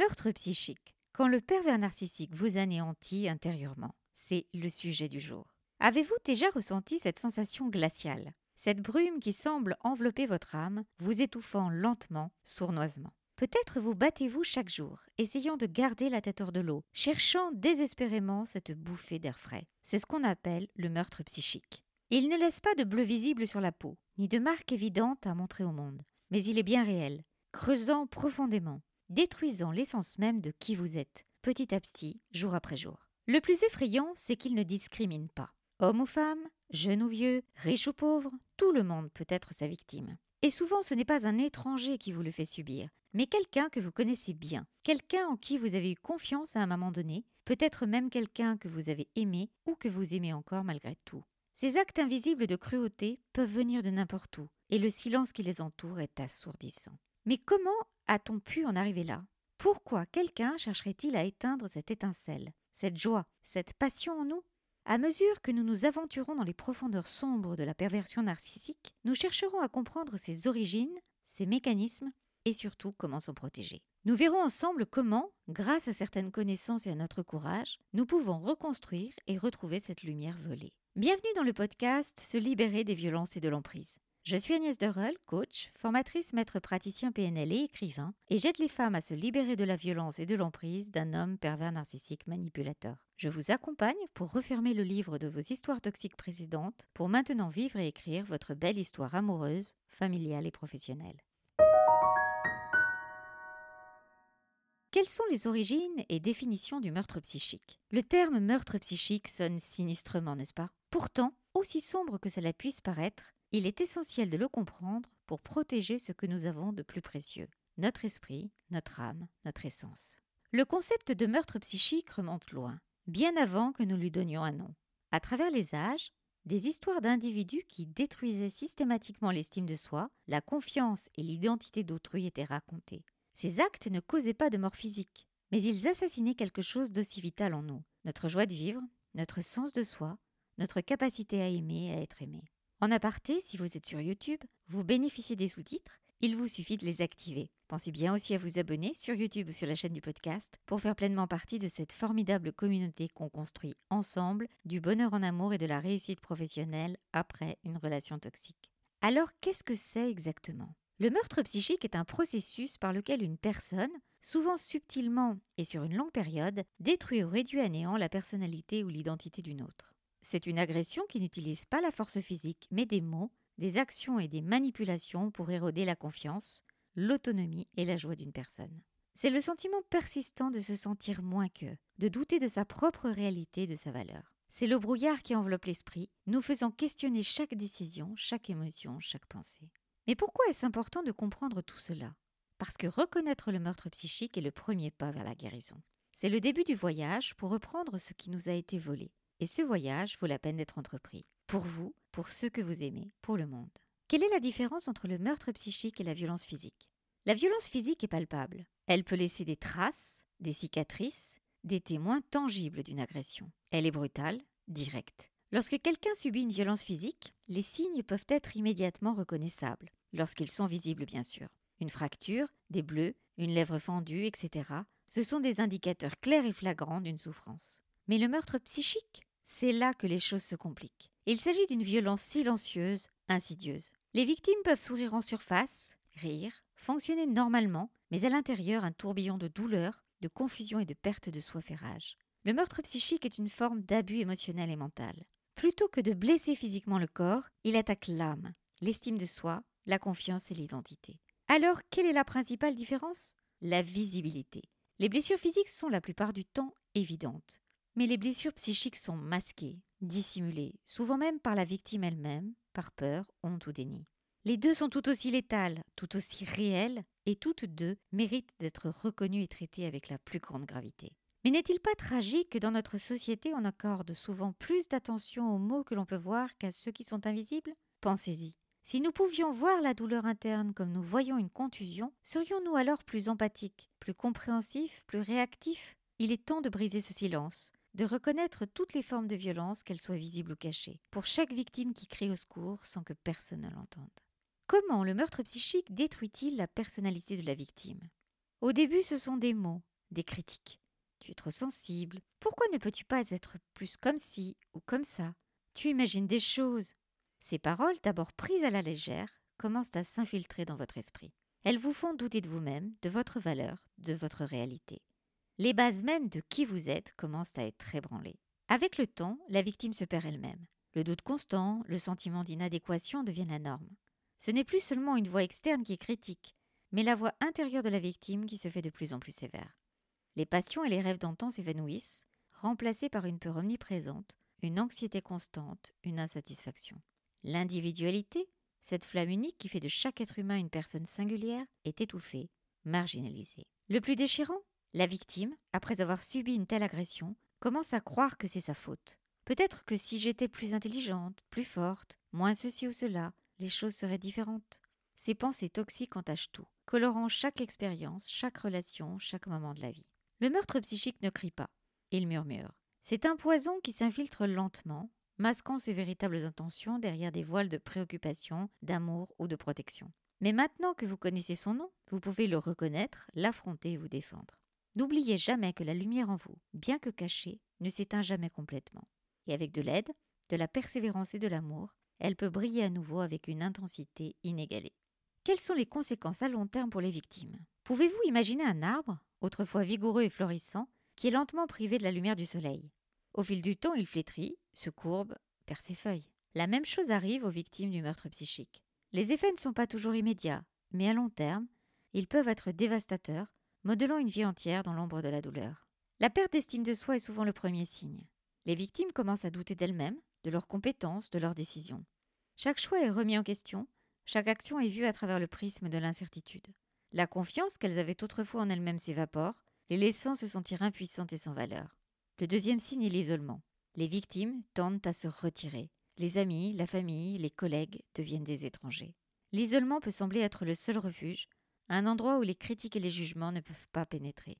Meurtre psychique. Quand le pervers narcissique vous anéantit intérieurement, c'est le sujet du jour. Avez-vous déjà ressenti cette sensation glaciale? Cette brume qui semble envelopper votre âme, vous étouffant lentement, sournoisement. Peut-être vous battez-vous chaque jour, essayant de garder la tête hors de l'eau, cherchant désespérément cette bouffée d'air frais. C'est ce qu'on appelle le meurtre psychique. Il ne laisse pas de bleu visible sur la peau, ni de marque évidente à montrer au monde, mais il est bien réel, creusant profondément, détruisant l'essence même de qui vous êtes, petit à petit, jour après jour. Le plus effrayant, c'est qu'il ne discrimine pas. Homme ou femme, jeune ou vieux, riche ou pauvre, tout le monde peut être sa victime. Et souvent ce n'est pas un étranger qui vous le fait subir, mais quelqu'un que vous connaissez bien, quelqu'un en qui vous avez eu confiance à un moment donné, peut-être même quelqu'un que vous avez aimé ou que vous aimez encore malgré tout. Ces actes invisibles de cruauté peuvent venir de n'importe où, et le silence qui les entoure est assourdissant. Mais comment a-t-on pu en arriver là? Pourquoi quelqu'un chercherait-il à éteindre cette étincelle, cette joie, cette passion en nous? À mesure que nous nous aventurons dans les profondeurs sombres de la perversion narcissique, nous chercherons à comprendre ses origines, ses mécanismes et surtout comment s'en protéger. Nous verrons ensemble comment, grâce à certaines connaissances et à notre courage, nous pouvons reconstruire et retrouver cette lumière volée. Bienvenue dans le podcast Se libérer des violences et de l'emprise. Je suis Agnès Derel, coach, formatrice maître praticien PNL et écrivain, et j'aide les femmes à se libérer de la violence et de l'emprise d'un homme pervers narcissique manipulateur. Je vous accompagne pour refermer le livre de vos histoires toxiques précédentes, pour maintenant vivre et écrire votre belle histoire amoureuse, familiale et professionnelle. Quelles sont les origines et définitions du meurtre psychique? Le terme meurtre psychique sonne sinistrement, n'est-ce pas? Pourtant, aussi sombre que cela puisse paraître, il est essentiel de le comprendre pour protéger ce que nous avons de plus précieux, notre esprit, notre âme, notre essence. Le concept de meurtre psychique remonte loin, bien avant que nous lui donnions un nom. À travers les âges, des histoires d'individus qui détruisaient systématiquement l'estime de soi, la confiance et l'identité d'autrui étaient racontés. Ces actes ne causaient pas de mort physique, mais ils assassinaient quelque chose d'aussi vital en nous, notre joie de vivre, notre sens de soi, notre capacité à aimer et à être aimé. En aparté, si vous êtes sur YouTube, vous bénéficiez des sous-titres, il vous suffit de les activer. Pensez bien aussi à vous abonner sur YouTube ou sur la chaîne du podcast pour faire pleinement partie de cette formidable communauté qu'on construit ensemble du bonheur en amour et de la réussite professionnelle après une relation toxique. Alors qu'est-ce que c'est exactement? Le meurtre psychique est un processus par lequel une personne, souvent subtilement et sur une longue période, détruit ou réduit à néant la personnalité ou l'identité d'une autre. C'est une agression qui n'utilise pas la force physique, mais des mots, des actions et des manipulations pour éroder la confiance, l'autonomie et la joie d'une personne. C'est le sentiment persistant de se sentir moins que, de douter de sa propre réalité, de sa valeur. C'est le brouillard qui enveloppe l'esprit, nous faisant questionner chaque décision, chaque émotion, chaque pensée. Mais pourquoi est-ce important de comprendre tout cela? Parce que reconnaître le meurtre psychique est le premier pas vers la guérison. C'est le début du voyage pour reprendre ce qui nous a été volé, et ce voyage vaut la peine d'être entrepris. Pour vous, pour ceux que vous aimez, pour le monde. Quelle est la différence entre le meurtre psychique et la violence physique? La violence physique est palpable. Elle peut laisser des traces, des cicatrices, des témoins tangibles d'une agression. Elle est brutale, directe. Lorsque quelqu'un subit une violence physique, les signes peuvent être immédiatement reconnaissables, lorsqu'ils sont visibles bien sûr. Une fracture, des bleus, une lèvre fendue, etc. Ce sont des indicateurs clairs et flagrants d'une souffrance. Mais le meurtre psychique? C'est là que les choses se compliquent. Il s'agit d'une violence silencieuse, insidieuse. Les victimes peuvent sourire en surface, rire, fonctionner normalement, mais à l'intérieur un tourbillon de douleur, de confusion et de perte de soi fait rage. Le meurtre psychique est une forme d'abus émotionnel et mental. Plutôt que de blesser physiquement le corps, il attaque l'âme, l'estime de soi, la confiance et l'identité. Alors, quelle est la principale différence? La visibilité. Les blessures physiques sont la plupart du temps évidentes. Mais les blessures psychiques sont masquées, dissimulées, souvent même par la victime elle-même, par peur, honte ou déni. Les deux sont tout aussi létales, tout aussi réelles, et toutes deux méritent d'être reconnues et traitées avec la plus grande gravité. Mais n'est-il pas tragique que dans notre société on accorde souvent plus d'attention aux mots que l'on peut voir qu'à ceux qui sont invisibles? Pensez-y. Si nous pouvions voir la douleur interne comme nous voyons une contusion, serions-nous alors plus empathiques, plus compréhensifs, plus réactifs? Il est temps de briser ce silence, de reconnaître toutes les formes de violence, qu'elles soient visibles ou cachées, pour chaque victime qui crie au secours sans que personne ne l'entende. Comment le meurtre psychique détruit-il la personnalité de la victime? Au début, ce sont des mots, des critiques. Tu es trop sensible. Pourquoi ne peux-tu pas être plus comme ci ou comme ça? Tu imagines des choses. Ces paroles, d'abord prises à la légère, commencent à s'infiltrer dans votre esprit. Elles vous font douter de vous-même, de votre valeur, de votre réalité. Les bases mêmes de qui vous êtes commencent à être ébranlées. Avec le temps, la victime se perd elle-même. Le doute constant, le sentiment d'inadéquation deviennent la norme. Ce n'est plus seulement une voix externe qui critique, mais la voix intérieure de la victime qui se fait de plus en plus sévère. Les passions et les rêves d'antan s'évanouissent, remplacés par une peur omniprésente, une anxiété constante, une insatisfaction. L'individualité, cette flamme unique qui fait de chaque être humain une personne singulière, est étouffée, marginalisée. Le plus déchirant La victime, après avoir subi une telle agression, commence à croire que c'est sa faute. Peut-être que si j'étais plus intelligente, plus forte, moins ceci ou cela, les choses seraient différentes. Ces pensées toxiques entachent tout, colorant chaque expérience, chaque relation, chaque moment de la vie. Le meurtre psychique ne crie pas, il murmure. C'est un poison qui s'infiltre lentement, masquant ses véritables intentions derrière des voiles de préoccupation, d'amour ou de protection. Mais maintenant que vous connaissez son nom, vous pouvez le reconnaître, l'affronter et vous défendre. N'oubliez jamais que la lumière en vous, bien que cachée, ne s'éteint jamais complètement. Et avec de l'aide, de la persévérance et de l'amour, elle peut briller à nouveau avec une intensité inégalée. Quelles sont les conséquences à long terme pour les victimes? Pouvez-vous imaginer un arbre, autrefois vigoureux et florissant, qui est lentement privé de la lumière du soleil? Au fil du temps, il flétrit, se courbe, perd ses feuilles. La même chose arrive aux victimes du meurtre psychique. Les effets ne sont pas toujours immédiats, mais à long terme, ils peuvent être dévastateurs, modelant une vie entière dans l'ombre de la douleur. La perte d'estime de soi est souvent le premier signe. Les victimes commencent à douter d'elles-mêmes, de leurs compétences, de leurs décisions. Chaque choix est remis en question, chaque action est vue à travers le prisme de l'incertitude. La confiance qu'elles avaient autrefois en elles-mêmes s'évapore, les laissant se sentir impuissantes et sans valeur. Le deuxième signe est l'isolement. Les victimes tendent à se retirer. Les amis, la famille, les collègues deviennent des étrangers. L'isolement peut sembler être le seul refuge, un endroit où les critiques et les jugements ne peuvent pas pénétrer.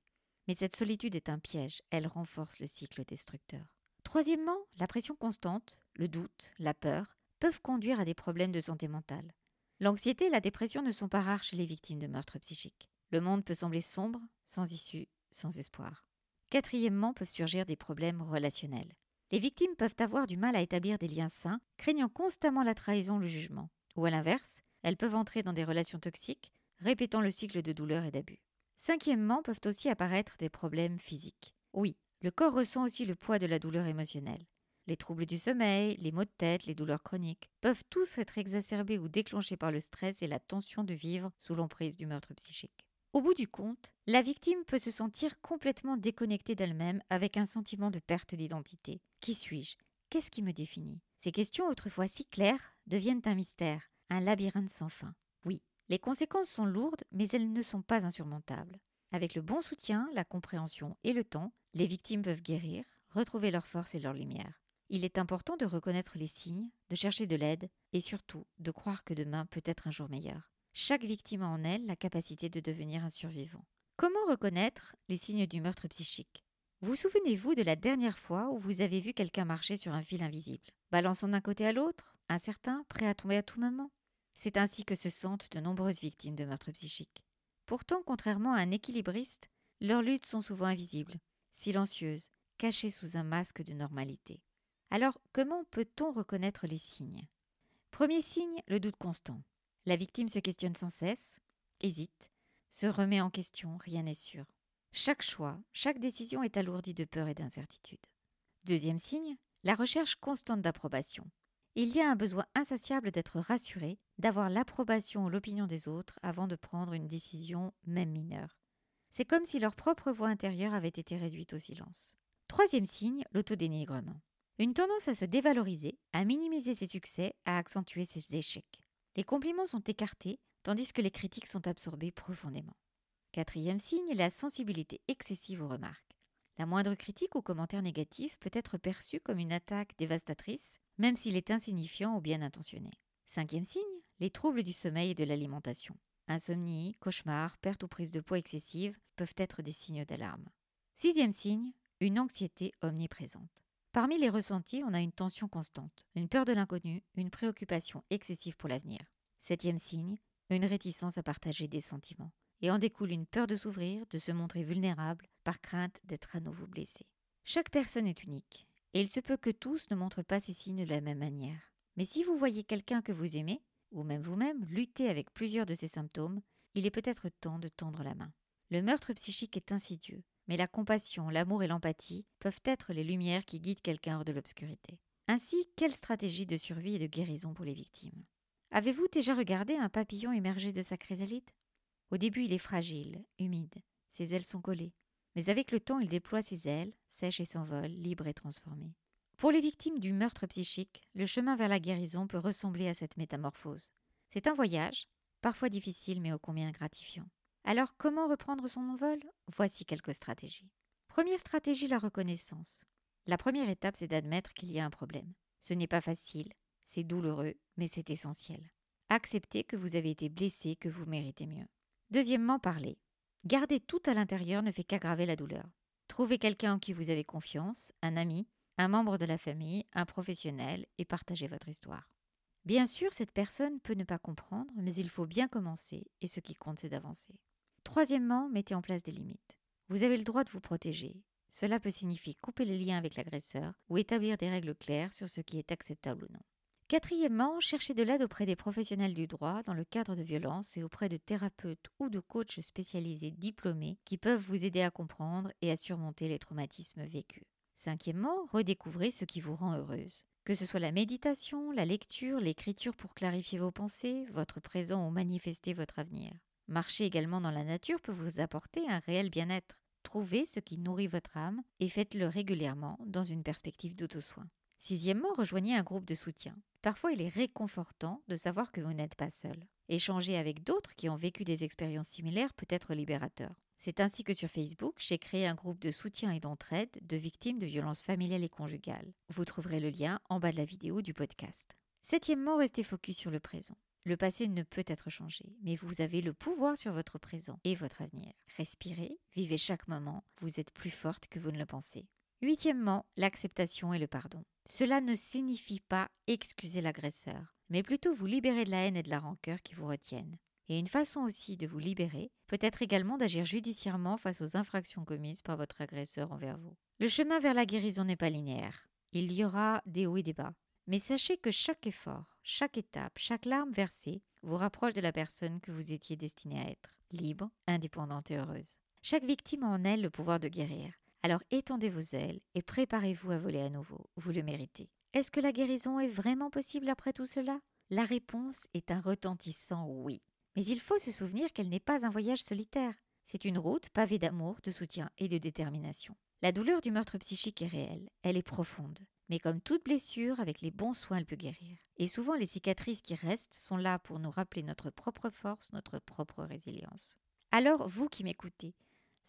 Mais cette solitude est un piège, elle renforce le cycle destructeur. Troisièmement, la pression constante, le doute, la peur peuvent conduire à des problèmes de santé mentale. L'anxiété et la dépression ne sont pas rares chez les victimes de meurtres psychiques. Le monde peut sembler sombre, sans issue, sans espoir. Quatrièmement, peuvent surgir des problèmes relationnels. Les victimes peuvent avoir du mal à établir des liens sains, craignant constamment la trahison ou le jugement. Ou à l'inverse, elles peuvent entrer dans des relations toxiques, répétant le cycle de douleur et d'abus. Cinquièmement, peuvent aussi apparaître des problèmes physiques. Oui, le corps ressent aussi le poids de la douleur émotionnelle. Les troubles du sommeil, les maux de tête, les douleurs chroniques peuvent tous être exacerbés ou déclenchés par le stress et la tension de vivre sous l'emprise du meurtre psychique. Au bout du compte, la victime peut se sentir complètement déconnectée d'elle-même avec un sentiment de perte d'identité. Qui suis-je? Qu'est-ce qui me définit? Ces questions autrefois si claires deviennent un mystère, un labyrinthe sans fin. Oui, les conséquences sont lourdes, mais elles ne sont pas insurmontables. Avec le bon soutien, la compréhension et le temps, les victimes peuvent guérir, retrouver leur force et leur lumière. Il est important de reconnaître les signes, de chercher de l'aide et surtout de croire que demain peut être un jour meilleur. Chaque victime a en elle la capacité de devenir un survivant. Comment reconnaître les signes du meurtre psychique? Vous souvenez-vous de la dernière fois où vous avez vu quelqu'un marcher sur un fil invisible, balançant d'un côté à l'autre, incertain, prêt à tomber à tout moment? C'est ainsi que se sentent de nombreuses victimes de meurtre psychique. Pourtant, contrairement à un équilibriste, leurs luttes sont souvent invisibles, silencieuses, cachées sous un masque de normalité. Alors, comment peut-on reconnaître les signes? Premier signe, le doute constant. La victime se questionne sans cesse, hésite, se remet en question, rien n'est sûr. Chaque choix, chaque décision est alourdie de peur et d'incertitude. Deuxième signe, la recherche constante d'approbation. Il y a un besoin insatiable d'être rassuré, d'avoir l'approbation ou l'opinion des autres avant de prendre une décision, même mineure. C'est comme si leur propre voix intérieure avait été réduite au silence. Troisième signe, l'autodénigrement. Une tendance à se dévaloriser, à minimiser ses succès, à accentuer ses échecs. Les compliments sont écartés, tandis que les critiques sont absorbées profondément. Quatrième signe, la sensibilité excessive aux remarques. La moindre critique ou commentaire négatif peut être perçu comme une attaque dévastatrice, même s'il est insignifiant ou bien intentionné. Cinquième signe, les troubles du sommeil et de l'alimentation. Insomnie, cauchemar, perte ou prise de poids excessive peuvent être des signes d'alarme. Sixième signe, une anxiété omniprésente. Parmi les ressentis, on a une tension constante, une peur de l'inconnu, une préoccupation excessive pour l'avenir. Septième signe, une réticence à partager des sentiments. et en découle une peur de s'ouvrir, de se montrer vulnérable, par crainte d'être à nouveau blessé. Chaque personne est unique, et il se peut que tous ne montrent pas ces signes de la même manière. Mais si vous voyez quelqu'un que vous aimez, ou même vous-même, lutter avec plusieurs de ces symptômes, il est peut-être temps de tendre la main. Le meurtre psychique est insidieux, mais la compassion, l'amour et l'empathie peuvent être les lumières qui guident quelqu'un hors de l'obscurité. Ainsi, quelle stratégie de survie et de guérison pour les victimes? Avez-vous déjà regardé un papillon émerger de sa chrysalide? Au début, il est fragile, humide, ses ailes sont collées, mais avec le temps, il déploie ses ailes, sèche et s'envole, libre et transformé. Pour les victimes du meurtre psychique, le chemin vers la guérison peut ressembler à cette métamorphose. C'est un voyage, parfois difficile mais ô combien gratifiant. Alors comment reprendre son envol? Voici quelques stratégies. Première stratégie, la reconnaissance. La première étape, c'est d'admettre qu'il y a un problème. Ce n'est pas facile, c'est douloureux, mais c'est essentiel. Acceptez que vous avez été blessé, que vous méritez mieux. Deuxièmement, parlez. Garder tout à l'intérieur ne fait qu'aggraver la douleur. Trouvez quelqu'un en qui vous avez confiance, un ami, un membre de la famille, un professionnel, et partagez votre histoire. Bien sûr, cette personne peut ne pas comprendre, mais il faut bien commencer, et ce qui compte, c'est d'avancer. Troisièmement, mettez en place des limites. Vous avez le droit de vous protéger. Cela peut signifier couper les liens avec l'agresseur ou établir des règles claires sur ce qui est acceptable ou non. Quatrièmement, cherchez de l'aide auprès des professionnels du droit dans le cadre de violences et auprès de thérapeutes ou de coachs spécialisés diplômés qui peuvent vous aider à comprendre et à surmonter les traumatismes vécus. Cinquièmement, redécouvrez ce qui vous rend heureuse. Que ce soit la méditation, la lecture, l'écriture pour clarifier vos pensées, votre présent ou manifester votre avenir. Marcher également dans la nature peut vous apporter un réel bien-être. Trouvez ce qui nourrit votre âme et faites-le régulièrement dans une perspective d'auto-soin. Sixièmement, rejoignez un groupe de soutien. Parfois, il est réconfortant de savoir que vous n'êtes pas seul. Échanger avec d'autres qui ont vécu des expériences similaires peut être libérateur. C'est ainsi que sur Facebook, j'ai créé un groupe de soutien et d'entraide de victimes de violences familiales et conjugales. Vous trouverez le lien en bas de la vidéo du podcast. Septièmement, restez focus sur le présent. Le passé ne peut être changé, mais vous avez le pouvoir sur votre présent et votre avenir. Respirez, vivez chaque moment, vous êtes plus forte que vous ne le pensez. Huitièmement, l'acceptation et le pardon. Cela ne signifie pas excuser l'agresseur, mais plutôt vous libérer de la haine et de la rancœur qui vous retiennent. Et une façon aussi de vous libérer peut être également d'agir judiciairement face aux infractions commises par votre agresseur envers vous. Le chemin vers la guérison n'est pas linéaire. Il y aura des hauts et des bas. Mais sachez que chaque effort, chaque étape, chaque larme versée vous rapproche de la personne que vous étiez destinée à être, libre, indépendante et heureuse. Chaque victime a en elle le pouvoir de guérir. Alors étendez vos ailes et préparez-vous à voler à nouveau. Vous le méritez. Est-ce que la guérison est vraiment possible après tout cela? La réponse est un retentissant oui. Mais il faut se souvenir qu'elle n'est pas un voyage solitaire. C'est une route pavée d'amour, de soutien et de détermination. La douleur du meurtre psychique est réelle, elle est profonde. Mais comme toute blessure, avec les bons soins, elle peut guérir. Et souvent, les cicatrices qui restent sont là pour nous rappeler notre propre force, notre propre résilience. Alors, vous qui m'écoutez,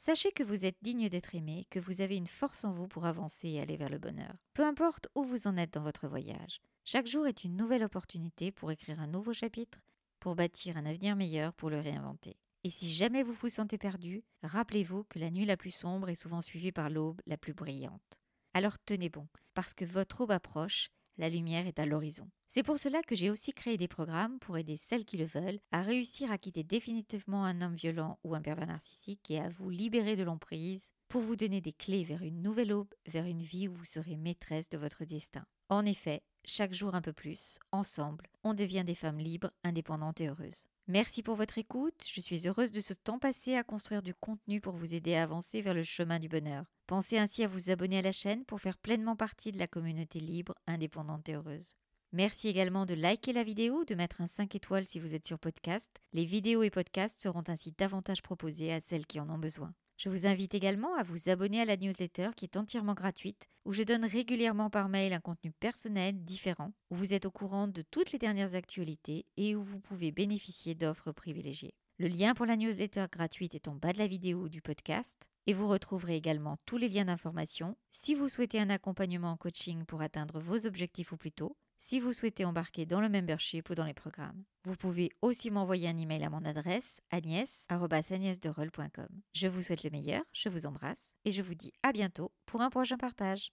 Sachez que vous êtes digne d'être aimé, que vous avez une force en vous pour avancer et aller vers le bonheur. Peu importe où vous en êtes dans votre voyage, chaque jour est une nouvelle opportunité pour écrire un nouveau chapitre, pour bâtir un avenir meilleur, pour le réinventer. Et si jamais vous vous sentez perdu, rappelez-vous que la nuit la plus sombre est souvent suivie par l'aube la plus brillante. Alors tenez bon, parce que votre aube approche la lumière est à l'horizon. C'est pour cela que j'ai aussi créé des programmes pour aider celles qui le veulent à réussir à quitter définitivement un homme violent ou un pervers narcissique et à vous libérer de l'emprise pour vous donner des clés vers une nouvelle aube, vers une vie où vous serez maîtresse de votre destin. En effet, chaque jour un peu plus, ensemble, on devient des femmes libres, indépendantes et heureuses. Merci pour votre écoute, je suis heureuse de ce temps passé à construire du contenu pour vous aider à avancer vers le chemin du bonheur. Pensez ainsi à vous abonner à la chaîne pour faire pleinement partie de la communauté libre, indépendante et heureuse. Merci également de liker la vidéo, de mettre un 5 étoiles si vous êtes sur podcast. Les vidéos et podcasts seront ainsi davantage proposés à celles qui en ont besoin. Je vous invite également à vous abonner à la newsletter qui est entièrement gratuite, où je donne régulièrement par mail un contenu personnel différent, où vous êtes au courant de toutes les dernières actualités et où vous pouvez bénéficier d'offres privilégiées. Le lien pour la newsletter gratuite est en bas de la vidéo ou du podcast et vous retrouverez également tous les liens d'information si vous souhaitez un accompagnement en coaching pour atteindre vos objectifs au plus tôt, si vous souhaitez embarquer dans le membership ou dans les programmes. Vous pouvez aussi m'envoyer un email à mon adresse agnès.agnèsderol.com. Je vous souhaite le meilleur, je vous embrasse et je vous dis à bientôt pour un prochain partage.